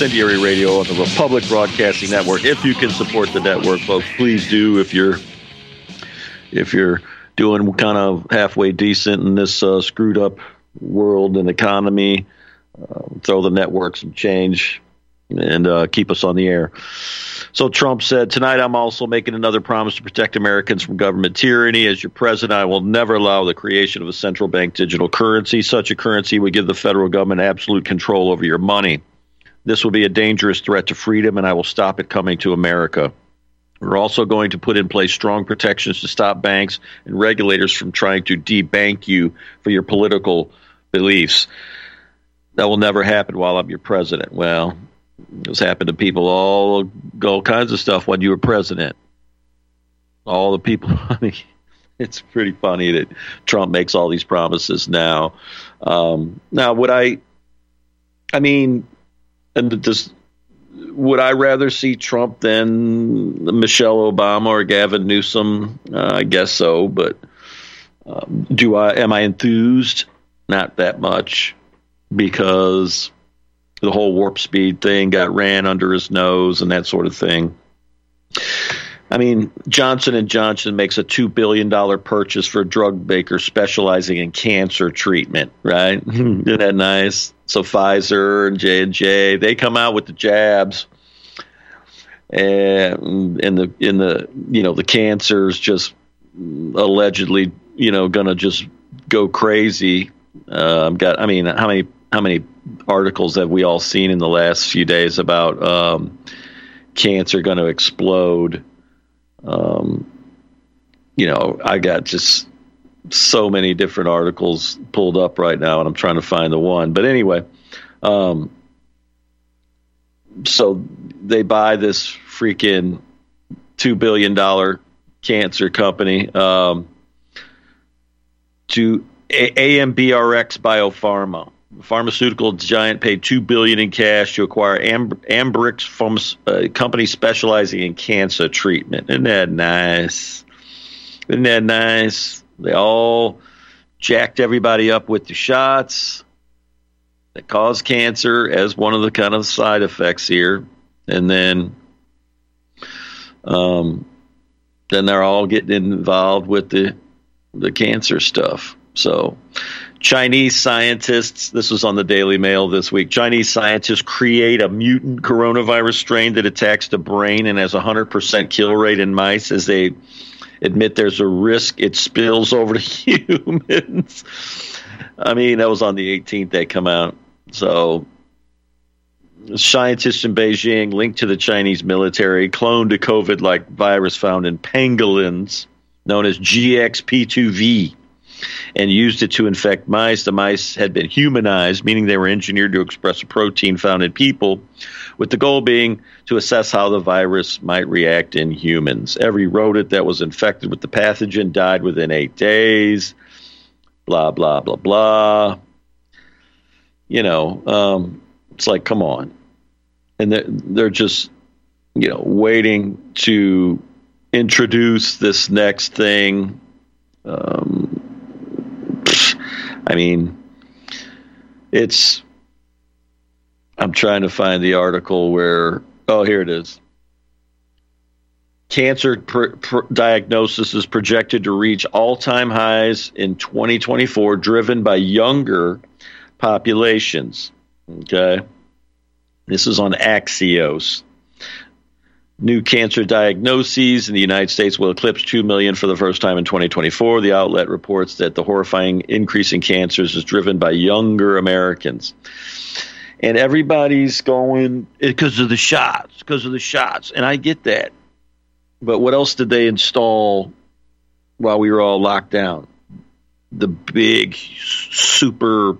Incendiary Radio on the Republic Broadcasting Network. If you can support the network, folks, please do. If you're if you're doing kind of halfway decent in this uh, screwed up world and economy, uh, throw the network some change and uh, keep us on the air. So Trump said, Tonight I'm also making another promise to protect Americans from government tyranny. As your president, I will never allow the creation of a central bank digital currency. Such a currency would give the federal government absolute control over your money. This will be a dangerous threat to freedom, and I will stop it coming to America. We're also going to put in place strong protections to stop banks and regulators from trying to debank you for your political beliefs. That will never happen while I'm your president. Well, it's happened to people all all kinds of stuff when you were president. All the people. I mean, it's pretty funny that Trump makes all these promises now. Um, now, would I? I mean, and just would I rather see Trump than Michelle Obama or Gavin Newsom? Uh, I guess so, but um, do I? Am I enthused? Not that much, because the whole warp speed thing got ran under his nose and that sort of thing. I mean, Johnson and Johnson makes a two billion dollar purchase for a drug maker specializing in cancer treatment. Right? Isn't that nice? So Pfizer and J and J they come out with the jabs, and in the in the you know the cancer's just allegedly you know going to just go crazy. Uh, got I mean, how many how many articles have we all seen in the last few days about um, cancer going to explode? Um, you know, I got just so many different articles pulled up right now, and I'm trying to find the one. But anyway, um, so they buy this freaking two billion dollar cancer company um, to A- AMBRX Biopharma pharmaceutical giant paid two billion in cash to acquire Ambrx from a uh, company specializing in cancer treatment. Isn't that nice? Isn't that nice? They all jacked everybody up with the shots that cause cancer as one of the kind of side effects here, and then, um, then they're all getting involved with the the cancer stuff. So, Chinese scientists, this was on the Daily Mail this week, Chinese scientists create a mutant coronavirus strain that attacks the brain and has a 100% kill rate in mice as they admit there's a risk it spills over to humans. I mean, that was on the 18th they come out. So, scientists in Beijing linked to the Chinese military cloned a COVID like virus found in pangolins known as GXP2V and used it to infect mice. The mice had been humanized, meaning they were engineered to express a protein found in people, with the goal being to assess how the virus might react in humans. Every rodent that was infected with the pathogen died within eight days. Blah, blah, blah, blah. You know, um, it's like, come on. And they're, they're just, you know, waiting to introduce this next thing. Um, I mean, it's. I'm trying to find the article where. Oh, here it is. Cancer pr- pr- diagnosis is projected to reach all time highs in 2024, driven by younger populations. Okay. This is on Axios. New cancer diagnoses in the United States will eclipse 2 million for the first time in 2024. The outlet reports that the horrifying increase in cancers is driven by younger Americans. And everybody's going because of the shots, because of the shots. And I get that. But what else did they install while we were all locked down? The big, super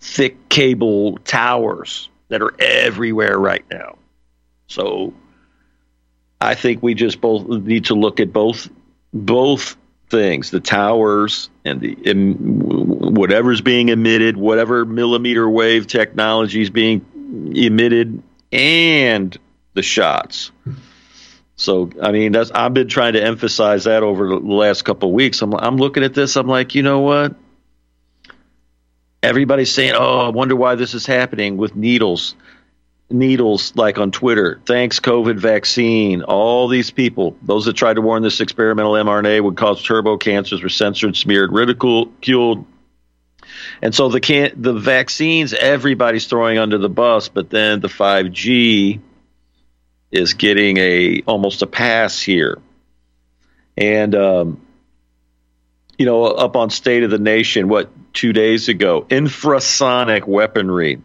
thick cable towers that are everywhere right now. So I think we just both need to look at both both things: the towers and the whatever's being emitted, whatever millimeter wave technology is being emitted, and the shots. So, I mean, that's I've been trying to emphasize that over the last couple of weeks. I'm I'm looking at this. I'm like, you know what? everybody's saying, "Oh, I wonder why this is happening with needles." Needles, like on Twitter. Thanks, COVID vaccine. All these people, those that tried to warn this experimental mRNA would cause turbo cancers, were censored, smeared, ridiculed, and so the can the vaccines everybody's throwing under the bus, but then the 5G is getting a almost a pass here. And um, you know, up on State of the Nation, what two days ago, infrasonic weaponry.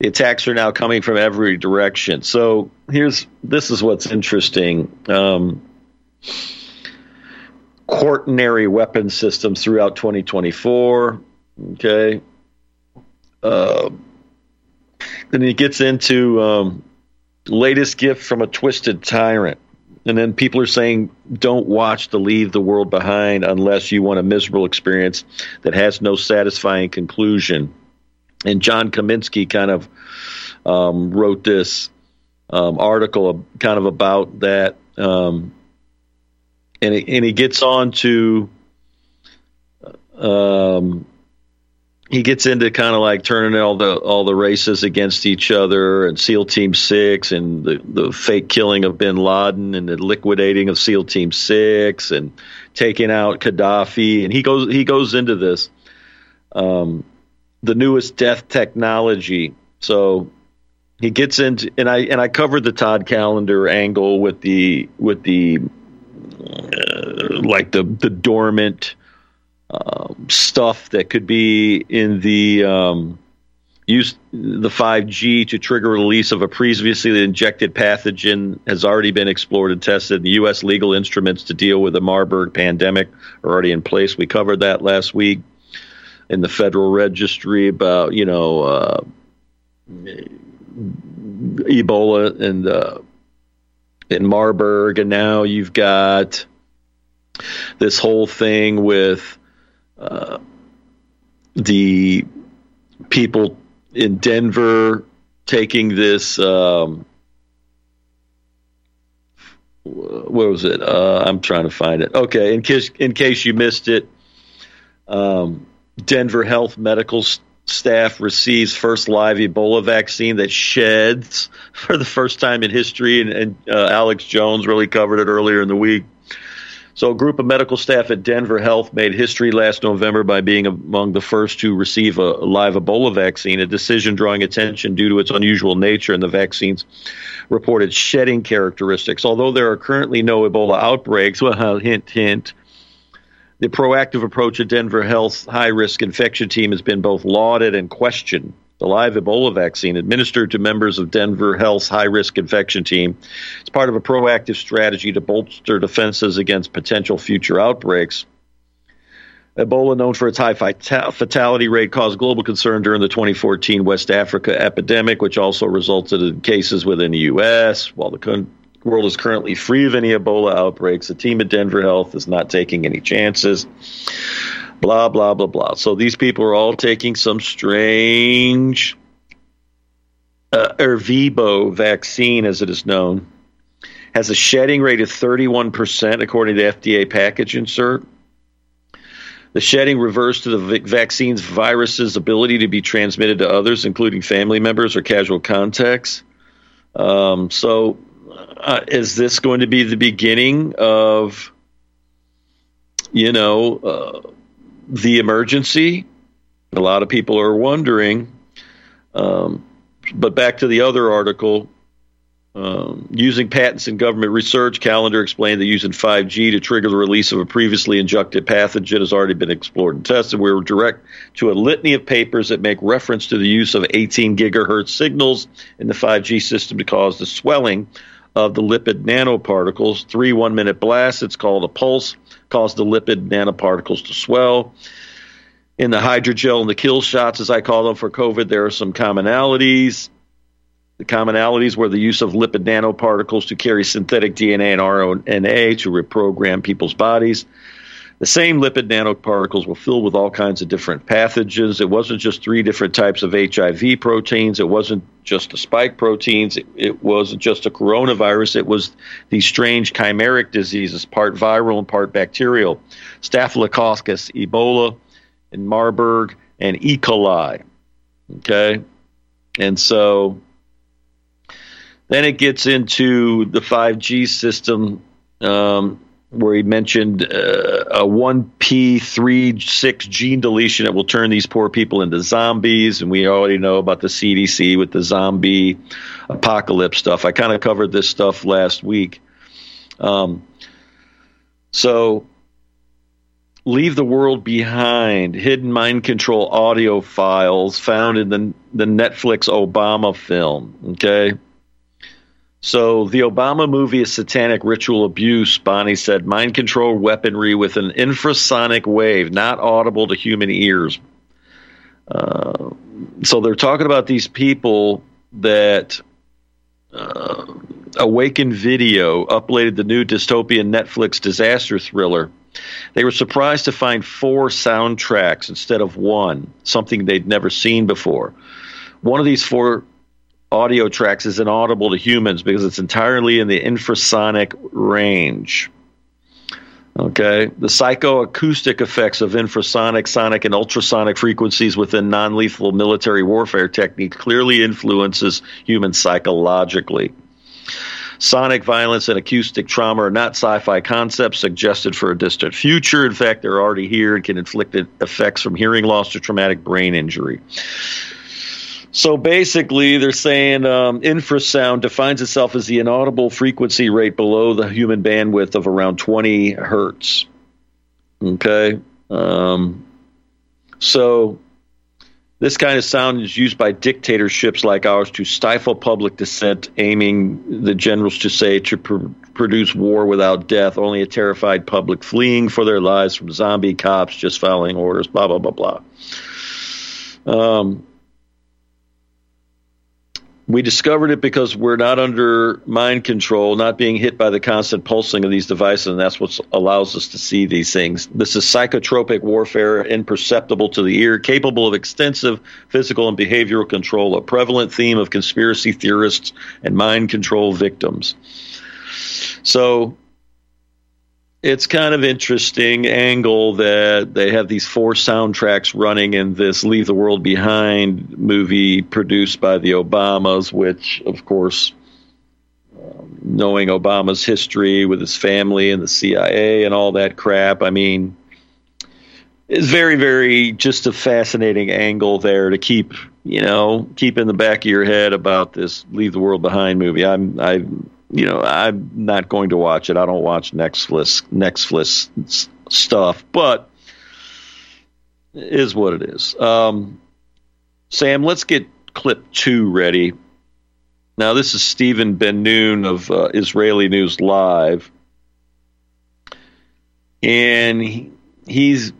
The attacks are now coming from every direction. So here's this is what's interesting. Um, quaternary weapon systems throughout 2024 Okay. Uh, then he gets into um, latest gift from a twisted tyrant. And then people are saying, don't watch the Leave the World Behind unless you want a miserable experience that has no satisfying conclusion. And John Kaminsky kind of um, wrote this um, article kind of about that. Um, and, it, and he gets on to um, he gets into kind of like turning all the all the races against each other and SEAL Team Six and the, the fake killing of Bin Laden and the liquidating of SEAL Team Six and taking out Gaddafi and he goes he goes into this um, the newest death technology. So he gets into and I and I covered the Todd Callender angle with the with the uh, like the the dormant um, stuff that could be in the um, use the 5G to trigger release of a previously injected pathogen has already been explored and tested. The U.S. legal instruments to deal with the Marburg pandemic are already in place. We covered that last week in the Federal Registry about you know uh, Ebola and uh, in Marburg, and now you've got this whole thing with uh, the people in Denver taking this. Um, what was it? Uh, I'm trying to find it. Okay, in case in case you missed it, um, Denver Health Medical staff receives first live Ebola vaccine that sheds for the first time in history, and, and uh, Alex Jones really covered it earlier in the week. So, a group of medical staff at Denver Health made history last November by being among the first to receive a live Ebola vaccine, a decision drawing attention due to its unusual nature and the vaccine's reported shedding characteristics. Although there are currently no Ebola outbreaks, well, hint, hint, the proactive approach of Denver Health's high risk infection team has been both lauded and questioned the live Ebola vaccine administered to members of Denver Health's high risk infection team. is part of a proactive strategy to bolster defenses against potential future outbreaks. Ebola, known for its high fatality rate, caused global concern during the 2014 West Africa epidemic, which also resulted in cases within the U.S. While the world is currently free of any Ebola outbreaks, the team at Denver Health is not taking any chances blah, blah, blah, blah. So these people are all taking some strange uh, Ervebo vaccine, as it is known, has a shedding rate of 31%, according to FDA package insert. The shedding refers to the vaccine's virus's ability to be transmitted to others, including family members or casual contacts. Um, so, uh, is this going to be the beginning of, you know, uh, the emergency. A lot of people are wondering. Um, but back to the other article. Um, using patents in government research, Callender explained that using 5G to trigger the release of a previously injected pathogen has already been explored and tested. We were direct to a litany of papers that make reference to the use of 18 gigahertz signals in the 5G system to cause the swelling of the lipid nanoparticles. Three one minute blasts, it's called a pulse, cause the lipid nanoparticles to swell. In the hydrogel and the kill shots, as I call them for COVID, there are some commonalities. The commonalities were the use of lipid nanoparticles to carry synthetic DNA and RNA to reprogram people's bodies. The same lipid nanoparticles were filled with all kinds of different pathogens. It wasn't just three different types of HIV proteins. It wasn't just the spike proteins. It, it wasn't just a coronavirus. It was these strange chimeric diseases, part viral and part bacterial. Staphylococcus, Ebola, and Marburg, and E. coli. Okay. And so then it gets into the 5G system um, where he mentioned uh, a 1p36 gene deletion that will turn these poor people into zombies. And we already know about the CDC with the zombie apocalypse stuff. I kind of covered this stuff last week. Um, so, leave the world behind. Hidden mind control audio files found in the the Netflix Obama film. Okay. So the Obama movie is satanic ritual abuse. Bonnie said mind control weaponry with an infrasonic wave, not audible to human ears. Uh, so they're talking about these people that uh, Awaken Video uploaded the new dystopian Netflix disaster thriller. They were surprised to find four soundtracks instead of one, something they'd never seen before. One of these four audio tracks is inaudible to humans because it's entirely in the infrasonic range. Okay, the psychoacoustic effects of infrasonic, sonic, and ultrasonic frequencies within non-lethal military warfare technique clearly influences humans psychologically. Sonic violence and acoustic trauma are not sci-fi concepts suggested for a distant future. In fact, they're already here and can inflict effects from hearing loss to traumatic brain injury. So basically, they're saying um, infrasound defines itself as the inaudible frequency rate below the human bandwidth of around 20 hertz. Okay. Um, so this kind of sound is used by dictatorships like ours to stifle public dissent, aiming the generals to say to pr- produce war without death, only a terrified public fleeing for their lives from zombie cops just following orders, blah, blah, blah, blah. Um, we discovered it because we're not under mind control, not being hit by the constant pulsing of these devices, and that's what allows us to see these things. This is psychotropic warfare, imperceptible to the ear, capable of extensive physical and behavioral control, a prevalent theme of conspiracy theorists and mind control victims. So, it's kind of interesting angle that they have these four soundtracks running in this Leave the World Behind movie produced by the Obamas, which, of course, um, knowing Obama's history with his family and the CIA and all that crap, I mean, is very, very just a fascinating angle there to keep, you know, keep in the back of your head about this Leave the World Behind movie. I'm, I you know, I'm not going to watch it. I don't watch Netflix Netflix stuff, but is what it is. Um, Sam, let's get clip two ready. Now, this is Stephen Ben-Nun of uh, Israeli News Live, and he, he's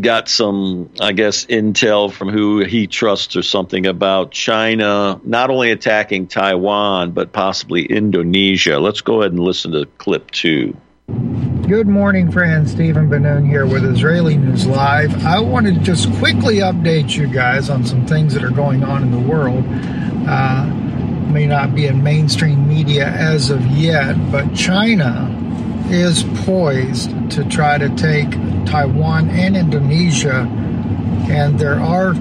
got some, I guess, intel from who he trusts or something about China not only attacking Taiwan, but possibly Indonesia. Let's go ahead and listen to clip two. Good morning, friends. Stephen Ben-Nun here with Israeli News Live. I wanted to just quickly update you guys on some things that are going on in the world. Uh, may not be in mainstream media as of yet, but China is poised to try to take Taiwan and Indonesia. And there are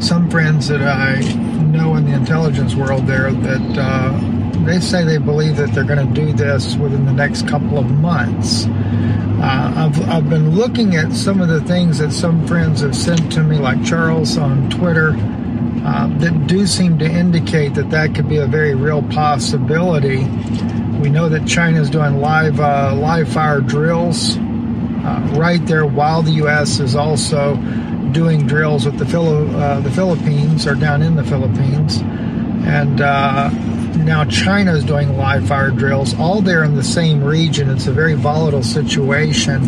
some friends that I know in the intelligence world there that uh, they say they believe that they're going to do this within the next couple of months. Uh, I've, I've been looking at some of the things that some friends have sent to me, like Charles on Twitter, uh, that do seem to indicate that that could be a very real possibility. We know that China is doing live uh, live fire drills uh, right there while the U.S. is also doing drills with the, Philo- uh, the Philippines or down in the Philippines. And uh, now China is doing live fire drills, all there in the same region. It's a very volatile situation.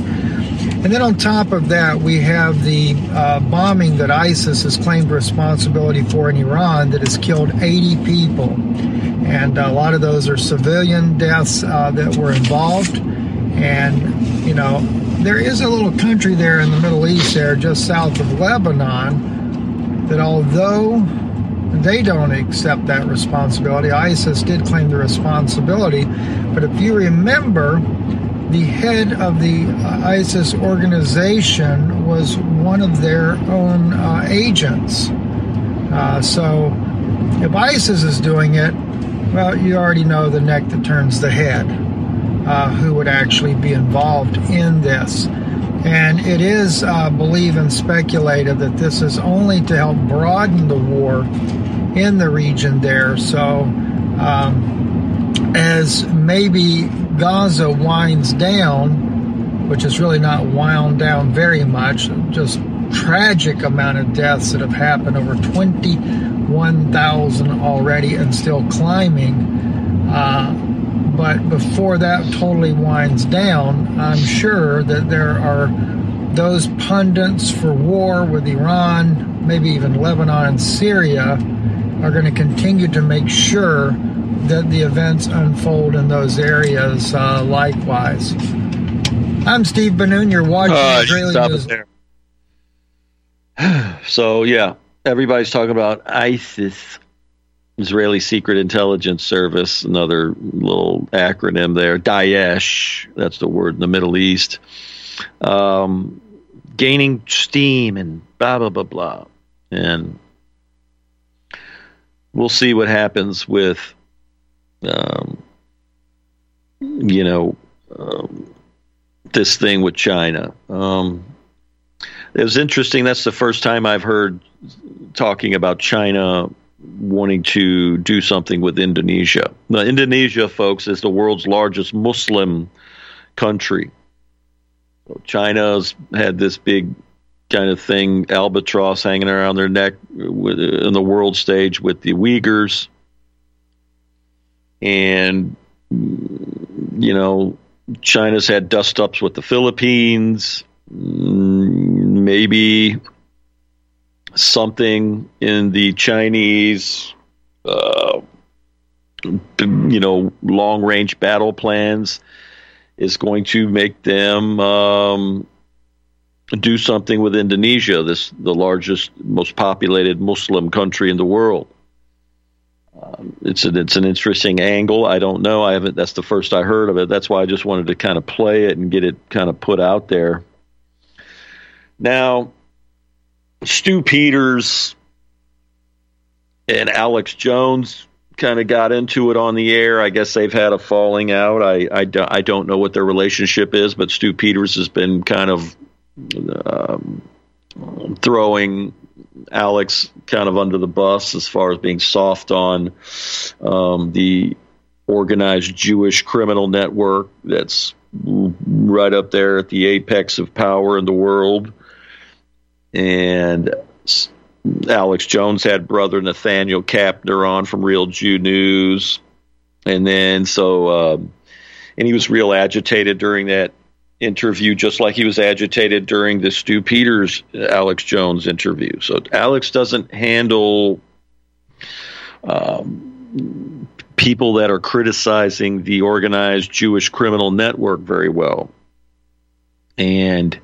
And then on top of that, we have the uh, bombing that ISIS has claimed responsibility for in Iran that has killed 80 people. And a lot of those are civilian deaths uh, that were involved. And, you know, there is a little country there in the Middle East, there just south of Lebanon, that although they don't accept that responsibility, ISIS did claim the responsibility. But if you remember, the head of the ISIS organization was one of their own uh, agents. Uh, so if ISIS is doing it, well, you already know the neck that turns the head, uh, who would actually be involved in this. And it is uh, believed and speculated that this is only to help broaden the war in the region there. So, um, as maybe Gaza winds down, which is really not wound down very much, just tragic amount of deaths that have happened over 21,000 already and still climbing. Uh, but before that totally winds down, I'm sure that there are those pundits for war with Iran, maybe even Lebanon and Syria, are going to continue to make sure that the events unfold in those areas uh, likewise. I'm Steve Ben-Nun. You're watching uh, Israeli News. There. so, yeah, everybody's talking about ISIS, Israeli Secret Intelligence Service, another little acronym there. Daesh, that's the word in the Middle East. Um, gaining steam and blah, blah, blah, blah. And we'll see what happens with um, you know, um, this thing with China. Um, it was interesting. That's the first time I've heard talking about China wanting to do something with Indonesia. Now, Indonesia, folks, is the world's largest Muslim country. China's had this big kind of thing, albatross hanging around their neck in the world stage with the Uyghurs and you know China's had dust ups with the Philippines, mm, maybe something in the Chinese, uh, you know, long range battle plans is going to make them um, do something with Indonesia, this the largest, most populated Muslim country in the world. Um, it's an it's an interesting angle. I don't know. I haven't. That's the first I heard of it. That's why I just wanted to kind of play it and get it kind of put out there. Now, Stu Peters and Alex Jones kind of got into it on the air. I guess they've had a falling out. I, I, I don't know what their relationship is, but Stu Peters has been kind of um, throwing Alex kind of under the bus as far as being soft on um, the organized Jewish criminal network that's right up there at the apex of power in the world. And Alex Jones had brother Nathanael Kapner on from Real Jew News. And then so, um, and he was real agitated during that interview, just like he was agitated during the Stu Peters Alex Jones interview. So Alex doesn't handle um, people that are criticizing the organized Jewish criminal network very well, and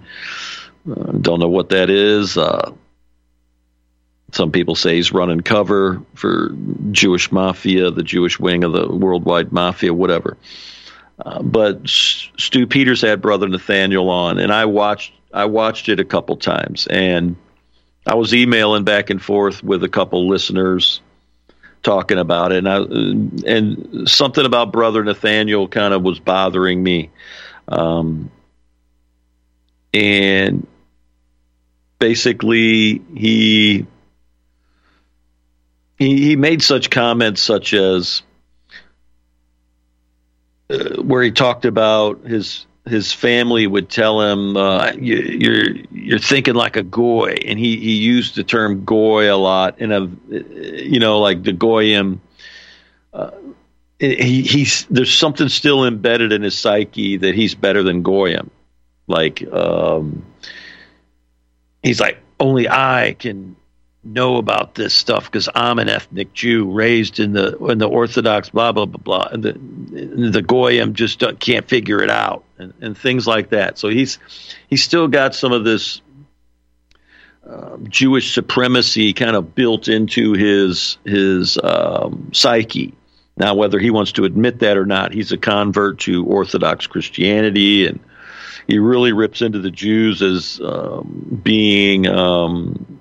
uh, don't know what that is. Uh, some people say he's running cover for Jewish mafia, the Jewish wing of the worldwide mafia, whatever. Uh, but Stu Peters had brother Nathanael on, and I watched I watched it a couple times, and I was emailing back and forth with a couple listeners talking about it, and I, and something about brother Nathanael kind of was bothering me, um, and basically he he he made such comments such as uh, where he talked about his his family would tell him uh, you, are you're, you're thinking like a goy, and he, he used the term goy a lot in a you know like the goyim. Uh, he, he's there's something still embedded in his psyche that he's better than goyim, like um, he's like only I can know about this stuff because I'm an ethnic Jew raised in the in the Orthodox blah blah blah blah, and the the goyim just can't figure it out, and, and things like that. So he's he's still got some of this uh, Jewish supremacy kind of built into his his um, psyche. Now, whether he wants to admit that or not, he's a convert to Orthodox Christianity, and he really rips into the Jews as um, being. Um,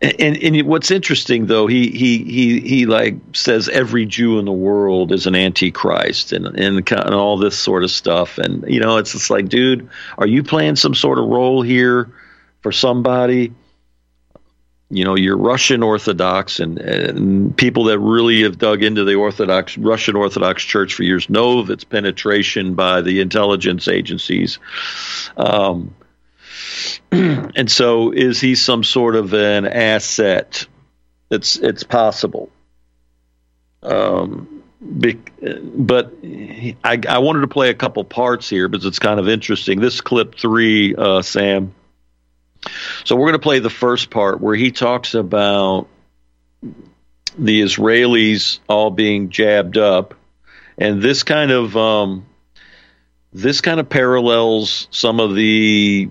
and, and what's interesting though, he he he he like says every Jew in the world is an antichrist and and, and all this sort of stuff, and you know it's just like, dude, are you playing some sort of role here for somebody? You know, you're Russian Orthodox, and, and people that really have dug into the Orthodox Russian Orthodox Church for years know of its penetration by the intelligence agencies. Um, and so, is he some sort of an asset? It's it's possible. Um, but I, I wanted to play a couple parts here because it's kind of interesting. This clip three, uh, Sam so we're going to play the first part where he talks about the Israelis all being jabbed up, and this kind of um, this kind of parallels some of the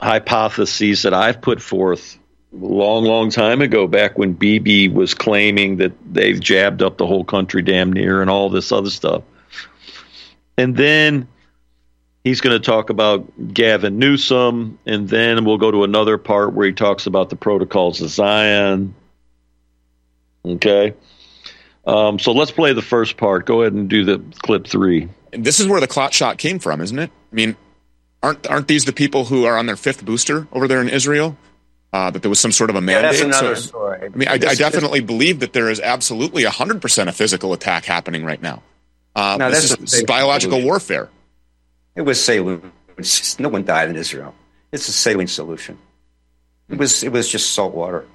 hypotheses that I've put forth long, long time ago, back when Bibi was claiming that they've jabbed up the whole country damn near and all this other stuff. And then he's going to talk about Gavin Newsom, and then we'll go to another part where he talks about the protocols of Zion. Okay. Um, so let's play the first part. Go ahead and do the clip three. This is where the clot shot came from, isn't it? I mean, aren't aren't these the people who are on their fifth booster over there in Israel? Uh, that there was some sort of a mandate. Yeah, that's another so, story. I mean, I, I definitely believe that there is absolutely hundred percent a physical attack happening right now. Uh, no, this is, this is biological warfare. It was saline. No one died in Israel. It's a saline solution. It was it was just salt water.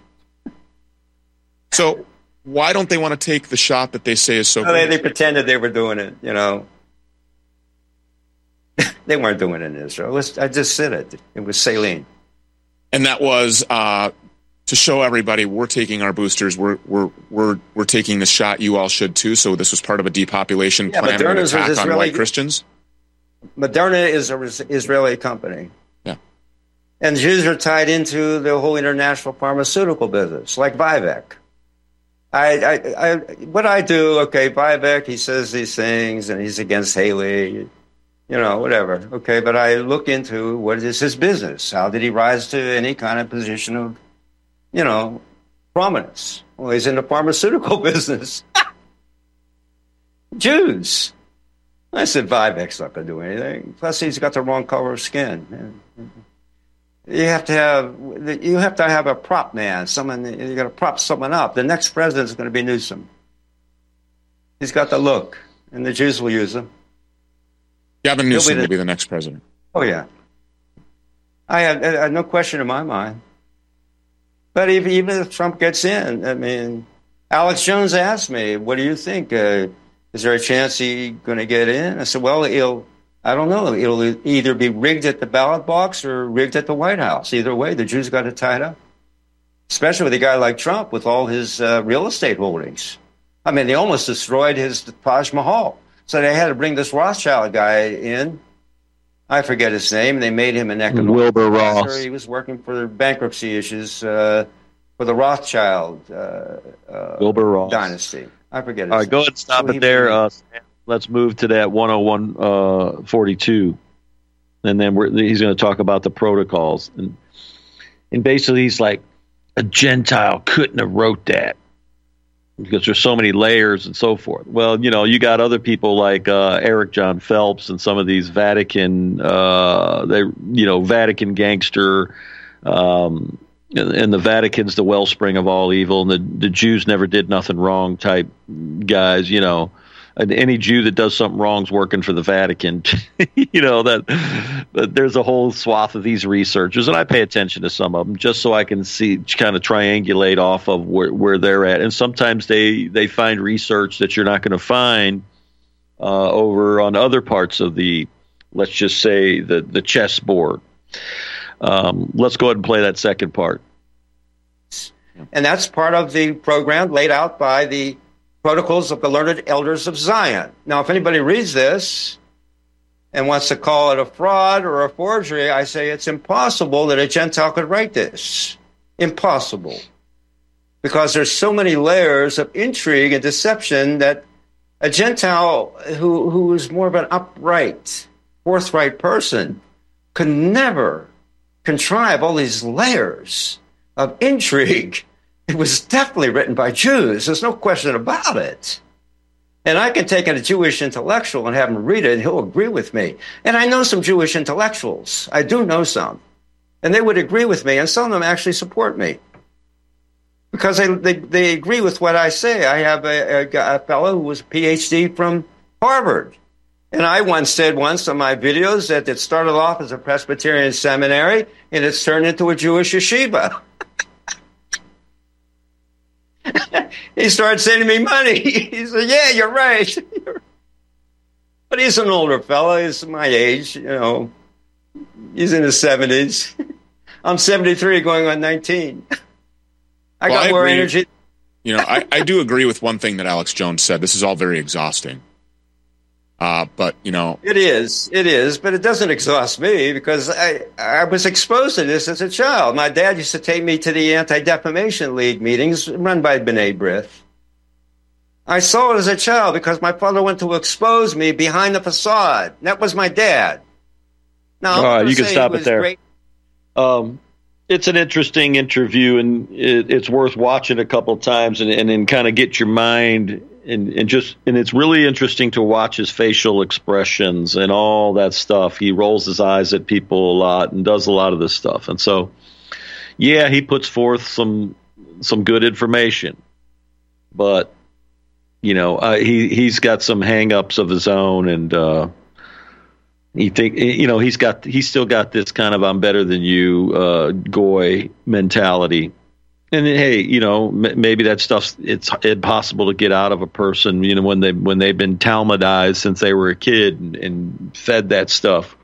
So why don't they want to take the shot that they say is so? No, they, they pretended they were doing it. You know, they weren't doing it in Israel. It was, I just said it. It was saline, and that was uh, to show everybody we're taking our boosters. We're we're we're we're taking the shot. You all should too. So this was part of a depopulation yeah, plan attack on white Christians. Moderna is an Israeli company. Yeah. And Jews are tied into the whole international pharmaceutical business, like Vivek. I, I, I, what I do, okay, Vivek, he says these things and he's against Haley, you know, whatever. Okay, but I look into what is his business? How did he rise to any kind of position of, you know, prominence? Well, he's in the pharmaceutical business. Jews. I said, Vivek's not going to do anything. Plus, he's got the wrong color of skin. You have to have you have to have a prop man. Someone you got to prop someone up. The next president is going to be Newsom. He's got the look, and the Jews will use him. Gavin Newsom be the, will be the next president. Oh yeah, I have, I no question in my mind. But even, even if Trump gets in, I mean, Alex Jones asked me, "What do you think?" Uh, is there a chance he's going to get in? I said, well, he'll, I don't know. It'll either be rigged at the ballot box or rigged at the White House. Either way, the Jews got it tied up. Especially with a guy like Trump with all his uh, real estate holdings. I mean, they almost destroyed his Taj Mahal. So they had to bring this Rothschild guy in. I forget his name. They made him an economic Wilbur Ross. He was working for bankruptcy issues uh, for the Rothschild uh, uh Wilbur Ross. dynasty. I forget. It. All right, go ahead and stop it there. Uh, let's move to that 101 uh, 42. And then he's going to talk about the protocols. And, and basically, he's like, a Gentile couldn't have wrote that because there's so many layers and so forth. Well, you know, you got other people like uh, Eric John Phelps and some of these Vatican, uh, they, you know, Vatican gangster um, and the Vatican's the wellspring of all evil, and the the Jews never did nothing wrong type guys, you know. And any Jew that does something wrong is working for the Vatican. you know that, that there's a whole swath of these researchers, and I pay attention to some of them just so I can see kind of triangulate off of where, where they're at. And sometimes they they find research that you're not going to find uh, over on other parts of the, let's just say the the chessboard. Um, let's go ahead and play that second part. And that's part of the program laid out by the Protocols of the Learned Elders of Zion. Now, if anybody reads this and wants to call it a fraud or a forgery, I say it's impossible that a Gentile could write this. Impossible. Because there's so many layers of intrigue and deception that a Gentile who, who is more of an upright forthright person could never contrive all these layers of intrigue. It was definitely written by Jews. There's no question about it. And I can take a Jewish intellectual and have him read it, and he'll agree with me. And I know some Jewish intellectuals. I do know some. And they would agree with me, and some of them actually support me because they, they, they agree with what I say. I have a, a, a fellow who was a PhD from Harvard. And I once said once on my videos that it started off as a Presbyterian seminary and it's turned into a Jewish yeshiva. he started sending me money. He said, Yeah, you're right. but he's an older fellow. He's my age, you know. He's in his 70s. I'm 73 going on 19. I well, got I more agree. energy. You know, I, I do agree with one thing that Alex Jones said. This is all very exhausting. Uh, but you know, it is, it is, but it doesn't exhaust me because I I was exposed to this as a child. My dad used to take me to the Anti Defamation League meetings run by B'nai B'rith. I saw it as a child because my father went to expose me behind the facade. That was my dad. Now, you can stop it, it there. Um, it's an interesting interview, and it, it's worth watching a couple times and, and then kind of get your mind and, and just and it's really interesting to watch his facial expressions and all that stuff. He rolls his eyes at people a lot and does a lot of this stuff, and so yeah, he puts forth some some good information, but you know uh, he he's got some hangups of his own and. Uh, he think you know he's got he's still got this kind of I'm better than you uh, goy mentality. And hey, you know maybe that stuff's it's impossible to get out of a person. You know when they when they've been Talmudized since they were a kid and, and fed that stuff.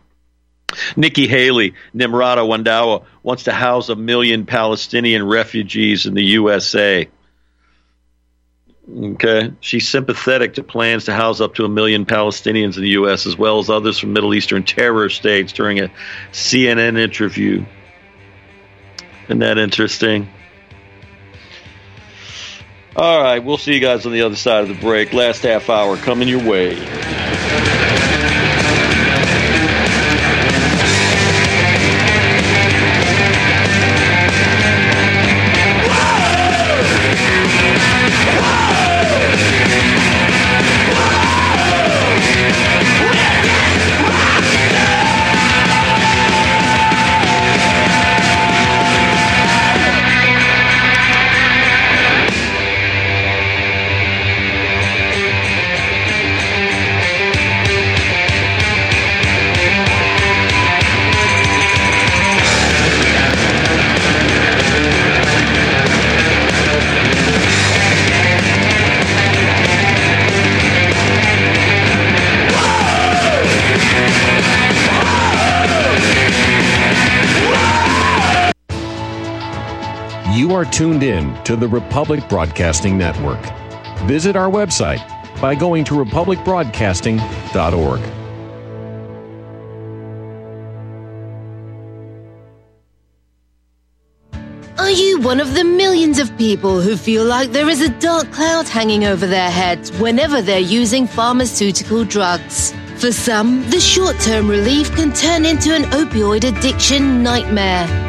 Nikki Haley, Nimrata Randhawa wants to house a million Palestinian refugees in the USA. Okay. She's sympathetic to plans to house up to a million Palestinians in the U.S., as well as others from Middle Eastern terror states during a CNN interview. Isn't that interesting? All right. We'll see you guys on the other side of the break. Last half hour coming your way. Are tuned in to the Republic Broadcasting Network. Visit our website by going to republicbroadcasting.org. Are you one of the millions of people who feel like there is a dark cloud hanging over their heads whenever they're using pharmaceutical drugs? For some, the short term relief can turn into an opioid addiction nightmare.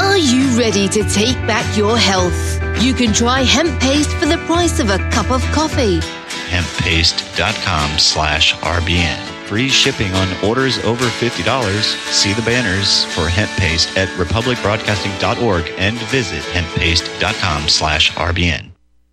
Are you ready to take back your health? You can try hemp paste for the price of a cup of coffee. Hemppaste.com slash RBN. Free shipping on orders over $50. See the banners for hemp paste at republicbroadcasting.org and visit hemppaste.com slash RBN.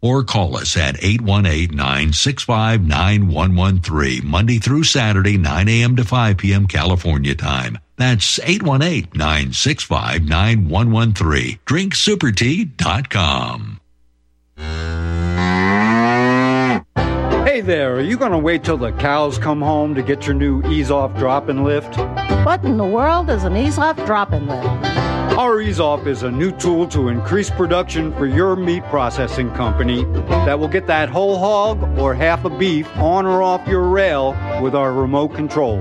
or call us at 818-965-9113 Monday through Saturday 9 a.m. to 5 p.m. California time. That's 818-965-9113. DrinkSuperTea.com. Hey there, are you going to wait till the cows come home to get your new ease off drop and lift? What in the world is an ease off drop and lift? Our Ease Off is a new tool to increase production for your meat processing company that will get that whole hog or half a beef on or off your rail with our remote control.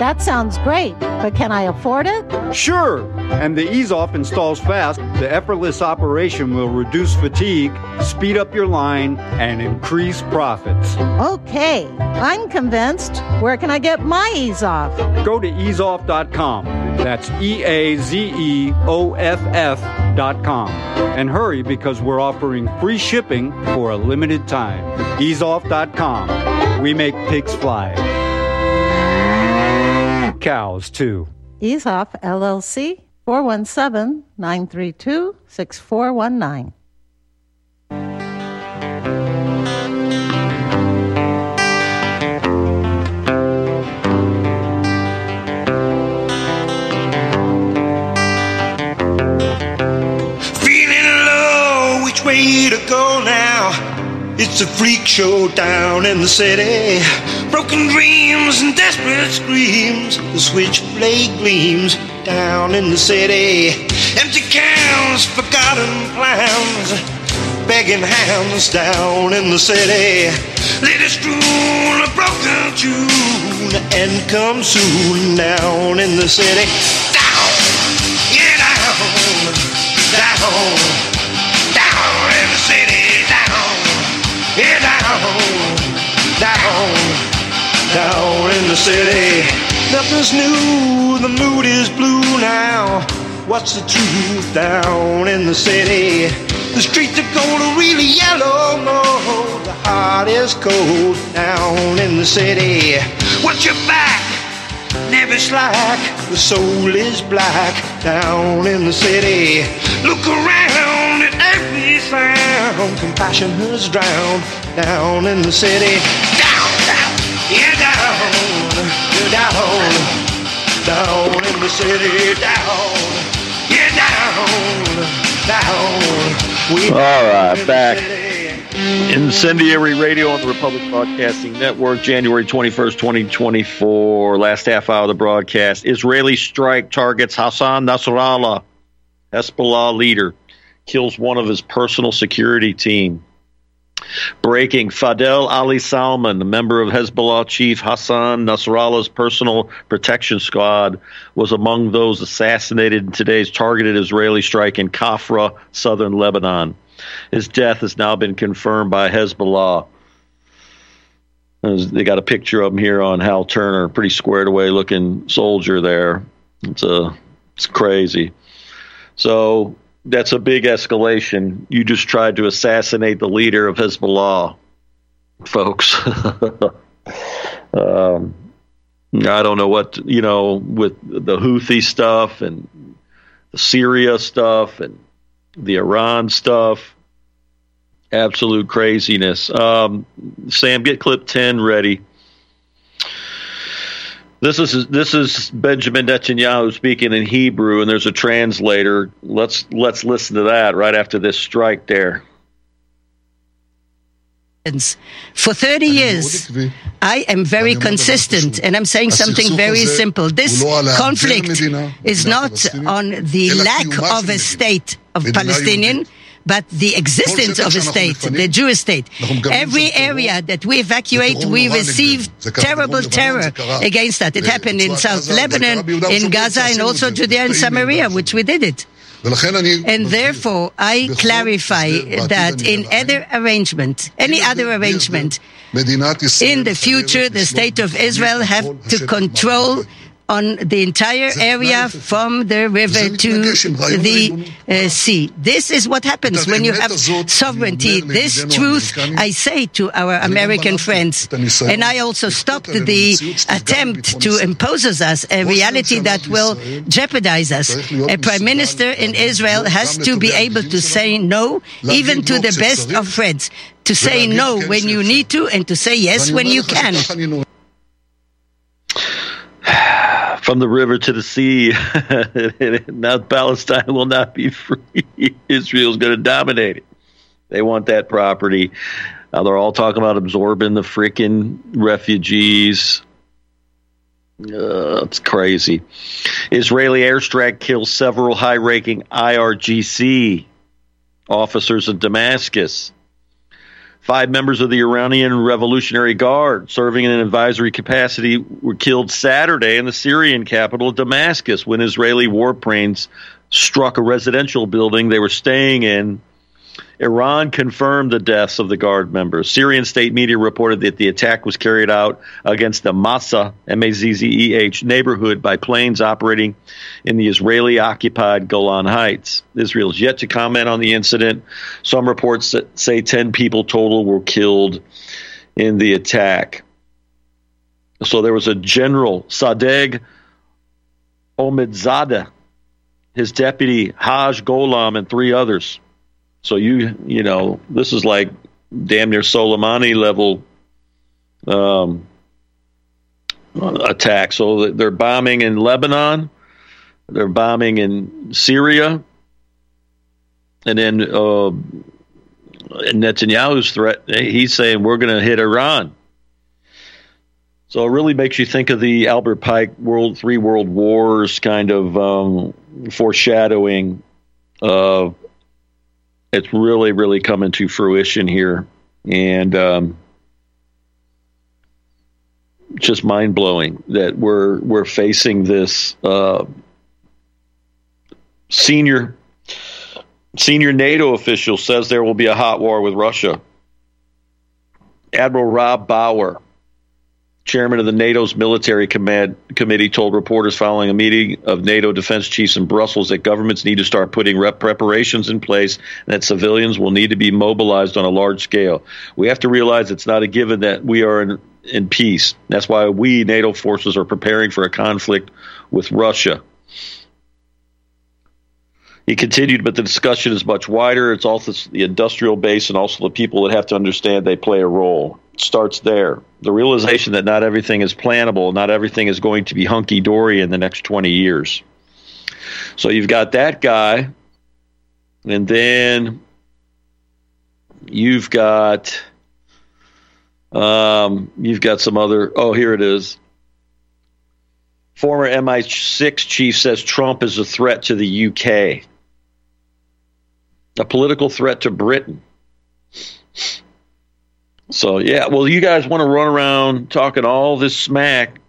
That sounds great, but can I afford it? Sure! And the Ease Off installs fast. The effortless operation will reduce fatigue, speed up your line, and increase profits. Okay, I'm convinced. Where can I get my Ease Off? Go to eazeoff.com. That's E A Z E O F F dot com. And hurry because we're offering free shipping for a limited time. Eazeoff.com. We make pigs fly. Cows, too. EazeOff LLC 417 932 6419. Go now. It's a freak show down in the city. Broken dreams and desperate screams. The switchblade gleams down in the city. Empty cans, forgotten plans. Begging hands down in the city. Ladies strewn a broken tune. And come soon down in the city. Down, yeah, down, down city. Nothing's new, the mood is blue now. What's the truth down in the city? The streets are cold, really yellow. The heart is cold down in the city. What's your back? Never slack, the soul is black down in the city. Look around at every sound, compassion has drowned down in the city. Down, down, yeah, down, you're down, down in the city, down, yeah, down, down. We All right, back. Incendiary Radio on the Republic Broadcasting Network, January 21st, 2024. Last half hour of the broadcast. Israeli strike targets Hassan Nasrallah, Hezbollah leader, kills one of his personal security team. Breaking Fadel Ali Salman, the member of Hezbollah chief Hassan Nasrallah's personal protection squad, was among those assassinated in today's targeted Israeli strike in Kafra, southern Lebanon. His death has now been confirmed by Hezbollah. They got a picture of him here on Hal Turner, pretty squared away looking soldier there. It's a it's crazy. So that's a big escalation. You just tried to assassinate the leader of Hezbollah, folks. um, I don't know what you know with the Houthi stuff and the Syria stuff and the Iran stuff. Absolute craziness. Um, Sam, get clip ten ready. This is this is Benjamin Netanyahu speaking in Hebrew, and there's a translator. Let's let's listen to that right after this strike there. For 30 years, I am very consistent, and I'm saying something very simple. This conflict is not on the lack of a state of Palestinian, but the existence of a state, the Jewish state. Every area that we evacuate, we receive terrible terror against that. It happened in South Lebanon, in Gaza, and also Judea and Samaria, which we did it. And therefore, I clarify that in other arrangement, any other arrangement, in the future, the state of Israel have to control on the entire area from the river to the uh, sea. This is what happens when you have sovereignty. This truth I say to our American friends. And I also stopped the attempt to impose on us a reality that will jeopardize us. A prime minister in Israel has to be able to say no, even to the best of friends. To say no when you need to and to say yes when you can from the river to the sea. now Palestine will not be free. Israel's going to dominate it. They want that property. They're all talking about absorbing the freaking refugees. Uh, it's crazy. Israeli airstrike kills several high ranking IRGC officers in Damascus. Five members of the Iranian Revolutionary Guard serving in an advisory capacity were killed Saturday in the Syrian capital Damascus when Israeli warplanes struck a residential building they were staying in Iran confirmed the deaths of the Guard members. Syrian state media reported that the attack was carried out against the Mazzeh, M-A-Z-Z-E-H, neighborhood by planes operating in the Israeli-occupied Golan Heights. Israel is yet to comment on the incident. Some reports say 10 people total were killed in the attack. So there was a general, Sadegh Omidzadeh, his deputy, Haj Golam, and three others so you you know this is like damn near Soleimani level um, attack. So they're bombing in Lebanon, they're bombing in Syria, and then uh, Netanyahu's threat. He's saying we're going to hit Iran. So it really makes you think of the Albert Pike World Three World Wars kind of um, foreshadowing of it's really, really coming to fruition here. And um, just mind blowing that we're we're facing this uh, senior senior NATO official says there will be a hot war with Russia. Admiral Rob Bauer chairman of the NATO's military command committee told reporters following a meeting of NATO defense chiefs in Brussels that governments need to start putting rep preparations in place and that civilians will need to be mobilized on a large scale. We have to realize it's not a given that we are in, in peace. That's why we, NATO forces, are preparing for a conflict with Russia. He continued, but the discussion is much wider. It's also the industrial base and also the people that have to understand they play a role starts there. The realization that not everything is plannable, not everything is going to be hunky dory in the next 20 years. So you've got that guy, and then you've got um, you've got some other. Oh, here it is. Former MI6 chief says Trump is a threat to the UK, a political threat to Britain. So yeah, well, you guys want to run around talking all this smack,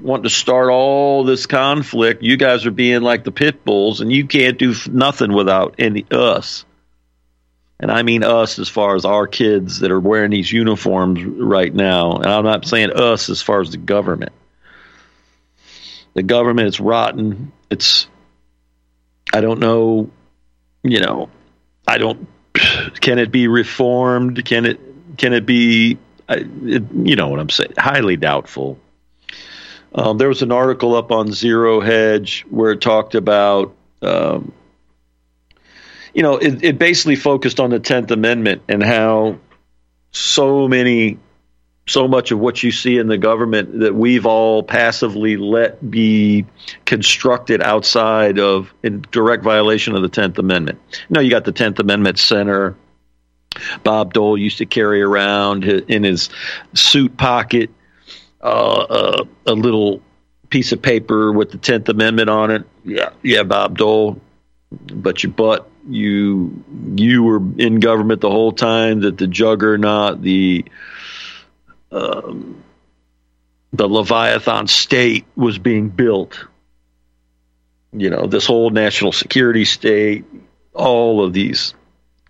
want to start all this conflict. You guys are being like the pit bulls, and you can't do nothing without any us. And I mean us as far as our kids that are wearing these uniforms right now. And I'm not saying us as far as the government. The government is rotten. It's I don't know, you know, I don't can it be reformed? Can it can it be? It, you know what I'm saying? Highly doubtful. Um, there was an article up on Zero Hedge where it talked about, um, you know, it, it basically focused on the Tenth Amendment and how so many, so much of what you see in the government that we've all passively let be constructed outside of in direct violation of the Tenth Amendment. You you got the Tenth Amendment Center Bob Dole used to carry around in his suit pocket uh, uh, a little piece of paper with the Tenth Amendment on it. Yeah, yeah, Bob Dole, but your butt you you were in government the whole time that the juggernaut, the um, the Leviathan state was being built. You know, this whole national security state, all of these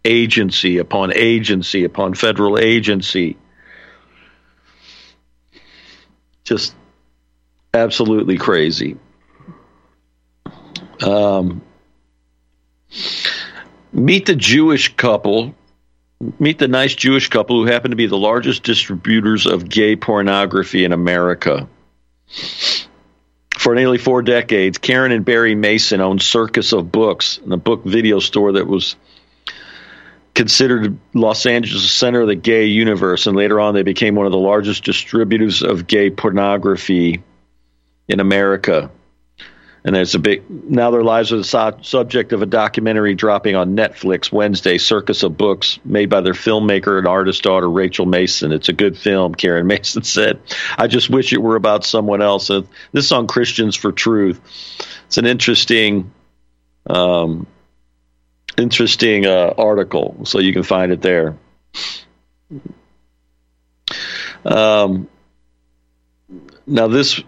agency upon agency upon federal agency. Just absolutely crazy. Um, meet the Jewish couple. Meet the nice Jewish couple who happen to be the largest distributors of gay pornography in America. For nearly four decades, Karen and Barry Mason owned Circus of Books, a book video store that was considered Los Angeles the center of the gay universe, and later on they became one of the largest distributors of gay pornography in America. And there's a big now their lives are the subject of a documentary dropping on Netflix Wednesday, Circus of Books, made by their filmmaker and artist daughter Rachel Mason. It's a good film, Karen Mason said. I just wish it were about someone else. Uh, this is on Christians for Truth. It's an interesting um, interesting uh, article, so you can find it there. Um, now this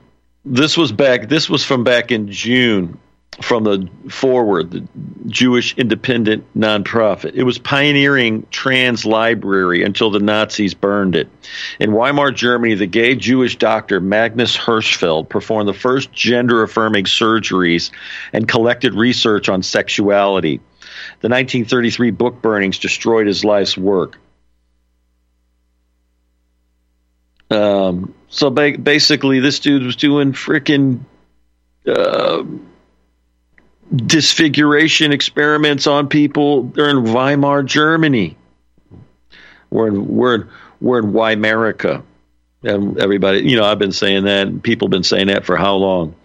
this was back. This was from back in June from the Forward, the Jewish independent nonprofit. It was pioneering trans library until the Nazis burned it. In Weimar, Germany, the gay Jewish doctor Magnus Hirschfeld performed the first gender affirming surgeries and collected research on sexuality. The 1933 book burnings destroyed his life's work. Um, so ba- basically, this dude was doing freaking uh, disfiguration experiments on people. They're in Weimar, Germany. We're in we're in, we're in Weimarica. And everybody, you know, I've been saying that. People have been saying that for how long?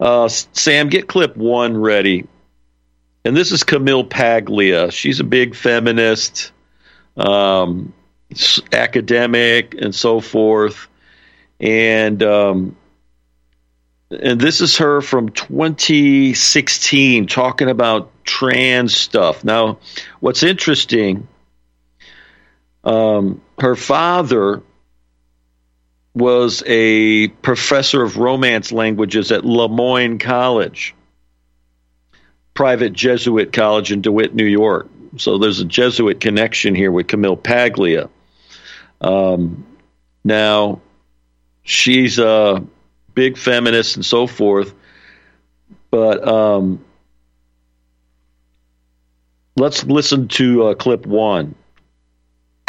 Uh, Sam, get clip one ready and this is Camille Paglia. She's a big feminist, um, academic, and so forth. And um, and this is her from 2016 talking about trans stuff. Now, what's interesting, um, her father was a professor of Romance languages at Le Moyne College private Jesuit college in DeWitt, New York. So there's a Jesuit connection here with Camille Paglia. Um, now, she's a big feminist and so forth, but um, let's listen to uh, clip one.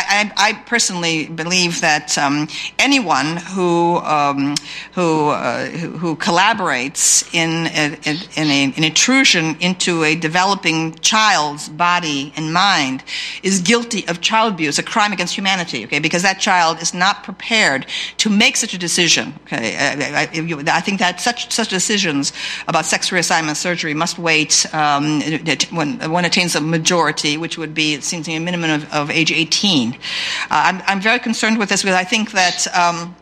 I, I personally believe that um, anyone who um, who, uh, who collaborates in a, in a, an intrusion into a developing child's body and mind is guilty of child abuse, a crime against humanity. Okay, because that child is not prepared to make such a decision. Okay, I, I, I think that such such decisions about sex reassignment surgery must wait um, when one attains a majority, which would be it seems to me a minimum of, of age 18. Uh, I'm, I'm very concerned with this because I think that. Um,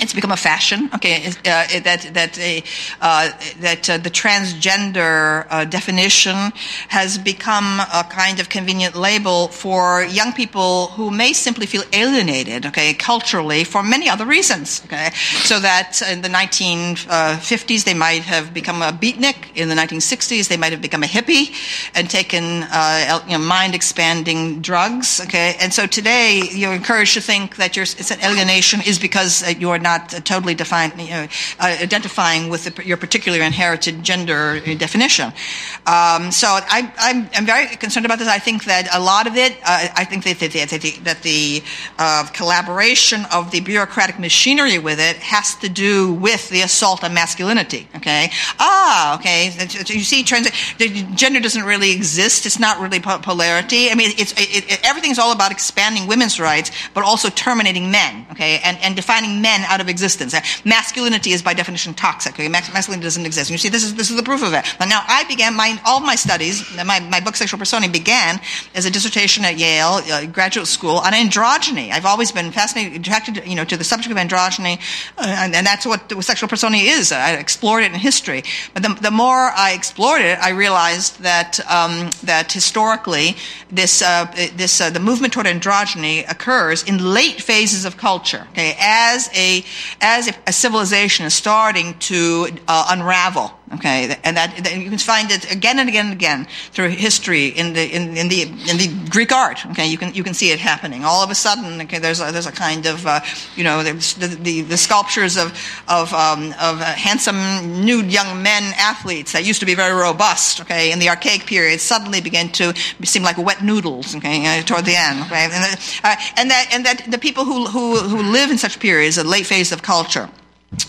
it's become a fashion, okay, uh, that that uh, that uh, the transgender uh, definition has become a kind of convenient label for young people who may simply feel alienated, okay, culturally for many other reasons, okay. So that in the 1950s they might have become a beatnik, in the 1960s they might have become a hippie and taken uh, you know, mind-expanding drugs, okay. And so today you're encouraged to think that an alienation is because uh, you're not totally define, you know, uh, identifying with the, your particular inherited gender definition. Um, so I, am very concerned about this. I think that a lot of it, uh, I think that, that, the, that the uh, collaboration of the bureaucratic machinery with it has to do with the assault on masculinity. Okay. Ah, okay. You see, trans- gender doesn't really exist. It's not really polarity. I mean, it's it, it, everything's all about expanding women's rights, but also terminating men. Okay, and and defining men out of existence. Masculinity is by definition toxic. Okay? Masculinity doesn't exist. And you see, this is this is the proof of it. But now I began my all my studies. My my book Sexual Personae began as a dissertation at Yale uh, graduate school on androgyny. I've always been fascinated, attracted, you know, to the subject of androgyny, uh, and, and, that's what Sexual Personae is. I explored it in history, but the, the more I explored it, I realized that um, that historically this uh, this uh, the movement toward androgyny occurs in late phases of culture. Okay, as a as a civilization is starting to uh, unravel Okay, and that, you can find it again and again and again through history in the in, in the in the Greek art. Okay, you can you can see it happening. All of a sudden, okay, there's a, there's a kind of uh, you know the, the, the sculptures of of um, of uh, handsome nude young men athletes that used to be very robust. Okay, in the archaic period, suddenly began to seem like wet noodles. Okay, uh, toward the end. Okay, and, uh, and that and that the people who who who live in such periods, a late phase of culture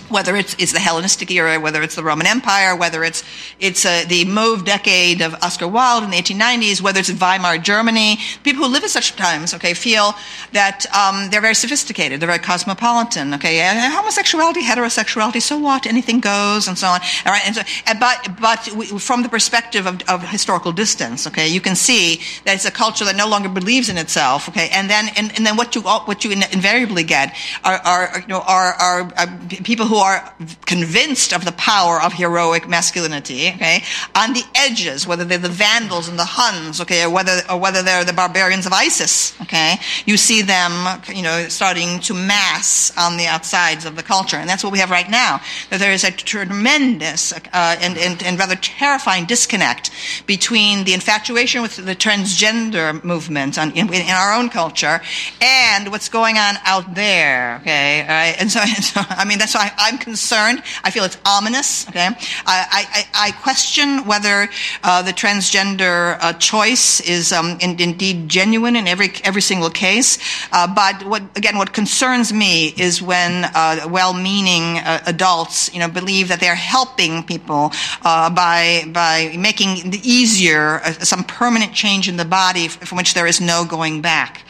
whether it's, it's the Hellenistic era, whether it's the Roman Empire, whether it's it's uh, the mauve decade of Oscar Wilde in the 1890s, whether it's Weimar Germany, people who live at such times, okay, feel that um, they're very sophisticated, they're very cosmopolitan, okay, and homosexuality, heterosexuality, so what, anything goes, and so on. All right, and so, but but we, from the perspective of, of, historical distance, okay, you can see that it's a culture that no longer believes in itself, okay, and then and, and then what you what you invariably get are, are you know are, are, are people people who are convinced of the power of heroic masculinity, okay, on the edges, whether they're the Vandals and the Huns, okay, or whether, or whether they're the barbarians of ISIS, okay, you see them, you know, starting to mass on the outsides of the culture. And that's what we have right now. That there is a tremendous uh, and, and, and rather terrifying disconnect between the infatuation with the transgender movement on, in, in, our own culture and what's going on out there, okay, right? And so, and so I mean, that's why I, am concerned. I feel it's ominous. Okay, I, I, I question whether uh, the transgender uh, choice is um, in, indeed genuine in every every single case. Uh, but what again, what concerns me is when uh, well-meaning uh, adults, you know, believe that they're helping people uh, by by making easier some permanent change in the body from which there is no going back.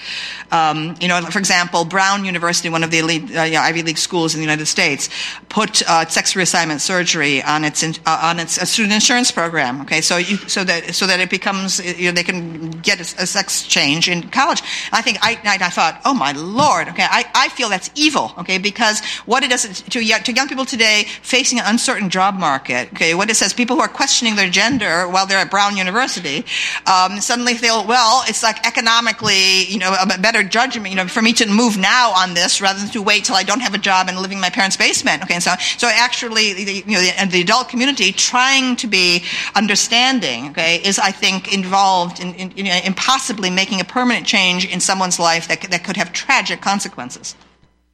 Um, you know, for example, Brown University, one of the elite uh, Ivy League schools in the United States, put uh, sex reassignment surgery on its in, uh, on its student insurance program. Okay, so you, so that so that it becomes you know they can get a, a sex change in college. I think I, I, thought, oh my lord, okay, I, I feel that's evil. Okay, because what it does to young, to young people today facing an uncertain job market. Okay, what it says, people who are questioning their gender while they're at Brown University um, suddenly feel, well, it's like economically, you know, better better judgment, you know, for me to move now on this rather than to wait till I don't have a job and living in my parents' basement. Okay, and so so actually, the, you know, the, the adult community trying to be understanding, okay, is I think involved in, in, know, in possibly making a permanent change in someone's life that that could have tragic consequences.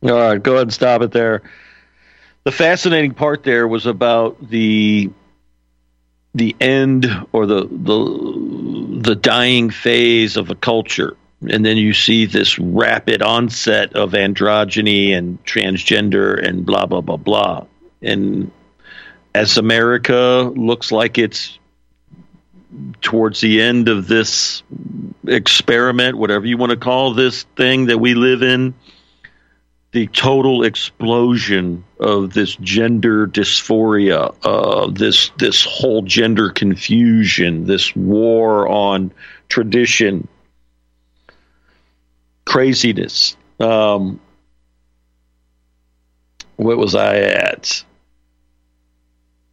All right, go ahead and stop it there. The fascinating part there was about the the end or the the the dying phase of a culture and then you see this rapid onset of androgyny and transgender and blah blah blah blah. And as america looks like it's towards the end of this experiment whatever you want to call this thing that we live in the total explosion of this gender dysphoria, uh, this this whole gender confusion, this war on tradition, craziness. Um, what was I at?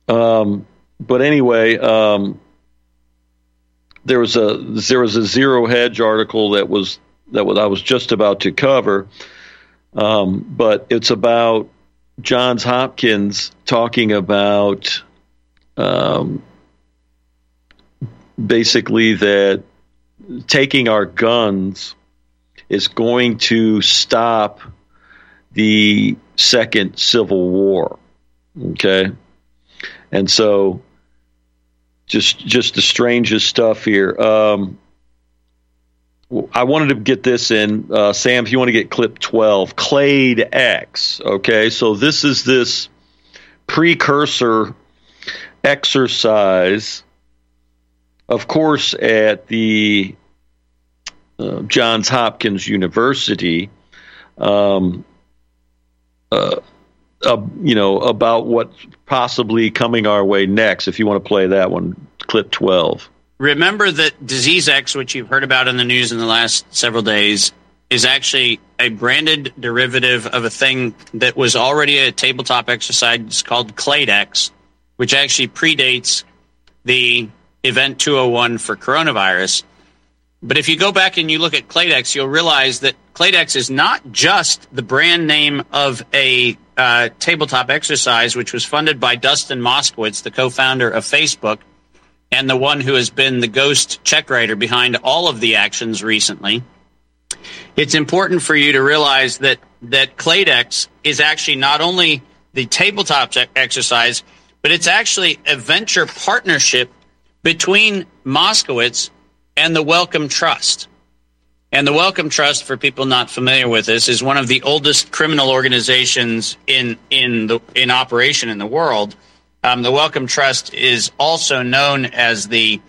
Um, but anyway, um, there was a there was a zero hedge article that was that was I was just about to cover, um, but it's about Johns Hopkins talking about um, basically that taking our guns is going to stop the second civil war. Okay. And so just just the strangest stuff here. Um, I wanted to get this in, uh, Sam. If you want to get clip twelve, Clade X. Okay, so this is this precursor exercise, of course, at the uh, Johns Hopkins University, um, uh, uh, you know, about what's possibly coming our way next. If you want to play that one, clip 12. Remember that Disease X, which you've heard about in the news in the last several days, is actually a branded derivative of a thing that was already a tabletop exercise called Clade X, which actually predates the Event 201 for coronavirus. But if you go back and you look at Clade X, you'll realize that Clade X is not just the brand name of a uh, tabletop exercise, which was funded by Dustin Moskovitz, the co founder of Facebook, and the one who has been the ghost check writer behind all of the actions recently. It's important for you to realize that, that Clade X is actually not only the tabletop exercise, but it's actually a venture partnership between Moskovitz and the Wellcome Trust. And the Wellcome Trust, for people not familiar with this, is one of the oldest criminal organizations in in the in operation in the world. Um, the Wellcome Trust is also known as the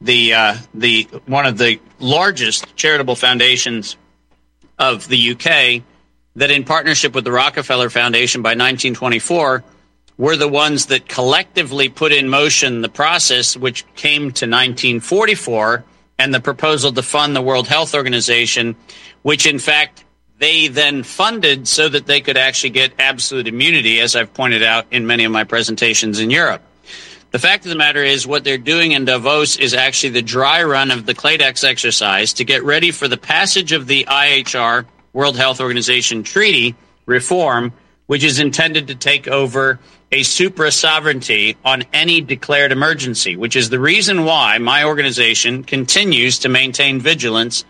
the uh, the one of the largest charitable foundations of the UK. That, in partnership with the Rockefeller Foundation, by 1924, were the ones that collectively put in motion the process, which came to 1944 and the proposal to fund the World Health Organization, which in fact they then funded so that they could actually get absolute immunity, as I've pointed out in many of my presentations in Europe. The fact of the matter is, what they're doing in Davos is actually the dry run of the Clade X exercise to get ready for the passage of the IHR, World Health Organization Treaty reform, which is intended to take over a supra sovereignty on any declared emergency, which is the reason why my organization continues to maintain vigilance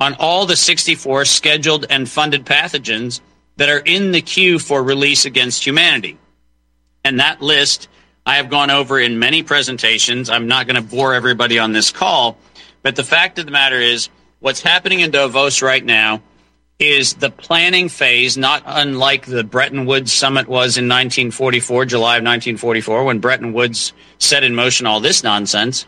on all the 64 scheduled and funded pathogens that are in the queue for release against humanity. And that list I have gone over in many presentations. I'm not going to bore everybody on this call, but the fact of the matter is what's happening in Davos right now is the planning phase, not unlike the Bretton Woods summit was in 1944, July of 1944, when Bretton Woods set in motion all this nonsense.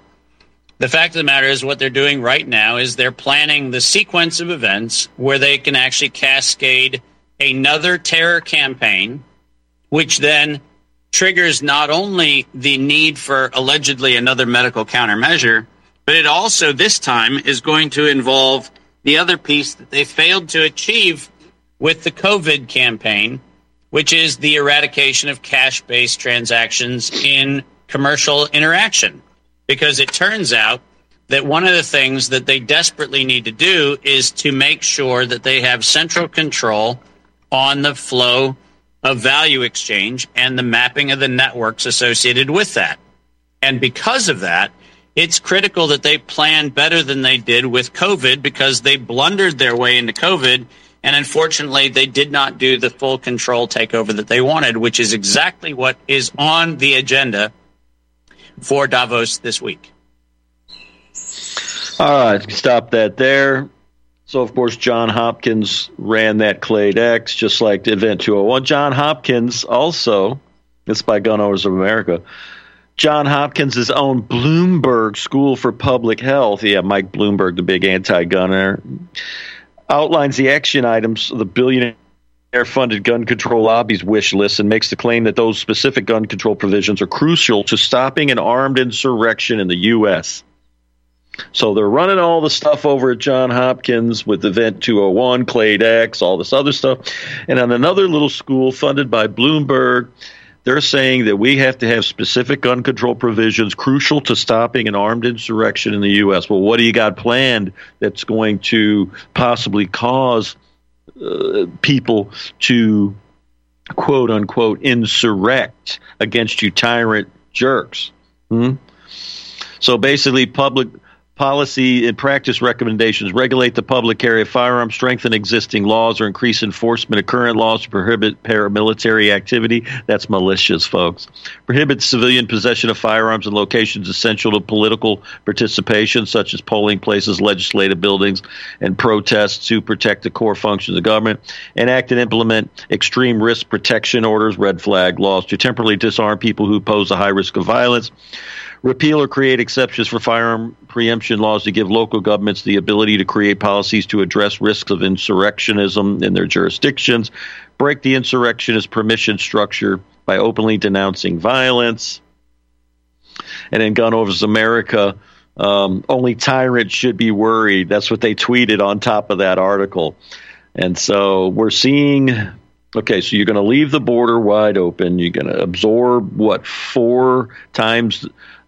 The fact of the matter is, what they're doing right now is they're planning the sequence of events where they can actually cascade another terror campaign, which then triggers not only the need for allegedly another medical countermeasure, but it also this time is going to involve the other piece that they failed to achieve with the COVID campaign, which is the eradication of cash based transactions in commercial interaction. Because it turns out that one of the things that they desperately need to do is to make sure that they have central control on the flow of value exchange and the mapping of the networks associated with that. And because of that, it's critical that they plan better than they did with COVID because they blundered their way into COVID. And unfortunately, they did not do the full control takeover that they wanted, which is exactly what is on the agenda for Davos this week. All right, stop that there. So, of course, John Hopkins ran that Clade X, just like Event 201. John Hopkins also, this by Gun Owners of America, John Hopkins' own Bloomberg School for Public Health, yeah, Mike Bloomberg, the big anti-gunner, outlines the action items of the billionaire funded gun control lobby's wish list and makes the claim that those specific gun control provisions are crucial to stopping an armed insurrection in the U.S. So they're running all the stuff over at John Hopkins with Event 201, Clade X, all this other stuff. And on another little school funded by Bloomberg, they're saying that we have to have specific gun control provisions crucial to stopping an armed insurrection in the U.S. Well, what do you got planned that's going to possibly cause uh, people to quote unquote insurrect against you tyrant jerks? Hmm? So basically, public policy and practice recommendations regulate the public carry of firearms, strengthen existing laws, or increase enforcement of current laws to prohibit paramilitary activity. That's militias, folks. Prohibit civilian possession of firearms in locations essential to political participation, such as polling places, legislative buildings, and protests to protect the core functions of government. Enact and implement extreme risk protection orders, red flag laws, to temporarily disarm people who pose a high risk of violence repeal or create exceptions for firearm preemption laws to give local governments the ability to create policies to address risks of insurrectionism in their jurisdictions, break the insurrectionist permission structure by openly denouncing violence. And in Gun Owners America, um, only tyrants should be worried. That's what they tweeted on top of that article. And so we're seeing okay, so you're going to leave the border wide open. You're going to absorb what four times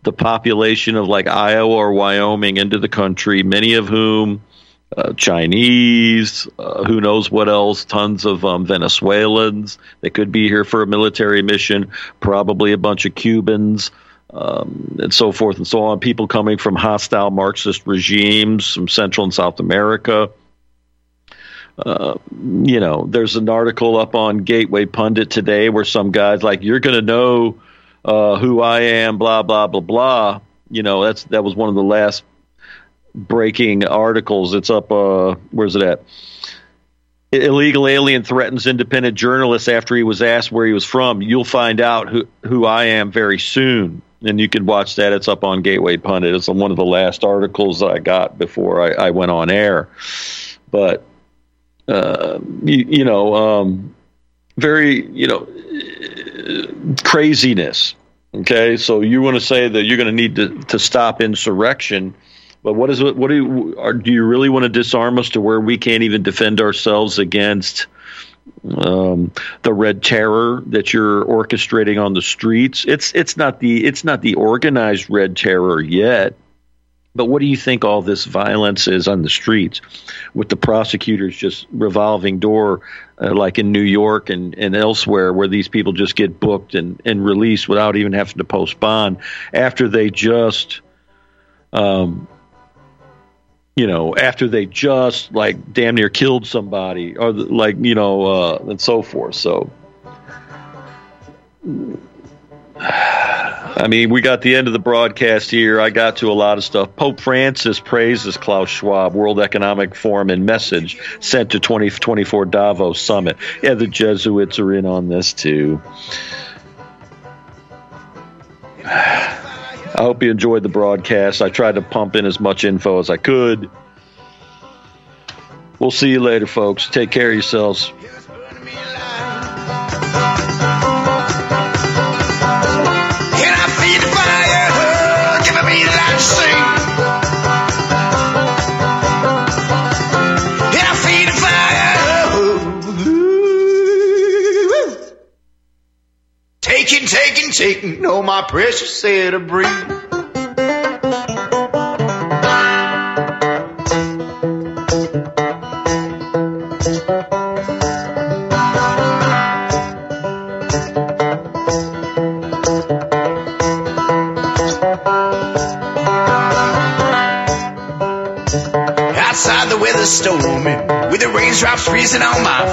the population of like Iowa or Wyoming into the country, many of whom uh, Chinese, uh, who knows what else, tons of um, Venezuelans. They could be here for a military mission, probably a bunch of Cubans. Um, and so forth and so on. People coming from hostile Marxist regimes from Central and South America. Uh, you know, there's an article up on Gateway Pundit today where some guys like, you're going to know uh, who I am, blah, blah, blah, blah. You know, that's that was one of the last breaking articles. It's up, uh, where's it at? illegal alien threatens independent journalists after he was asked where he was from. You'll find out who, who I am very soon. And you can watch that. It's up on Gateway Pundit. It's one of the last articles that I got before I, I went on air. But, uh, you, you, know, um, very, you know, craziness. Okay. So you want to say that you're going to need to, to stop insurrection but what is what do you are, do you really want to disarm us to where we can't even defend ourselves against um, the red terror that you're orchestrating on the streets? It's it's not the it's not the organized red terror yet. But what do you think all this violence is on the streets with the prosecutors just revolving door, uh, like in New York and, and elsewhere, where these people just get booked and, and released without even having to post bond after they just um, you know, after they just like damn near killed somebody, or like you know, uh, and so forth. So, I mean, we got the end of the broadcast here. I got to a lot of stuff. Pope Francis praises Klaus Schwab, World Economic Forum, and message sent to 2024 Davos Summit. Yeah, the Jesuits are in on this too. I hope you enjoyed the broadcast. I tried to pump in as much info as I could. We'll see you later, folks. Take care of yourselves. Taking, no, my precious set of breathe. Outside the weather storming, with the raindrops freezing on my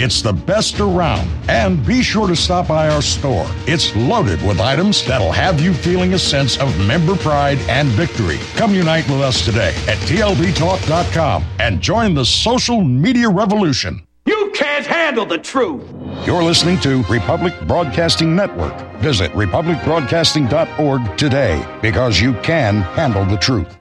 it's the best around. And be sure to stop by our store. It's loaded with items that'll have you feeling a sense of member pride and victory. Come unite with us today at TLBTalk.com and join the social media revolution. You can't handle the truth. You're listening to Republic Broadcasting Network. Visit republicbroadcasting.org today because you can handle the truth.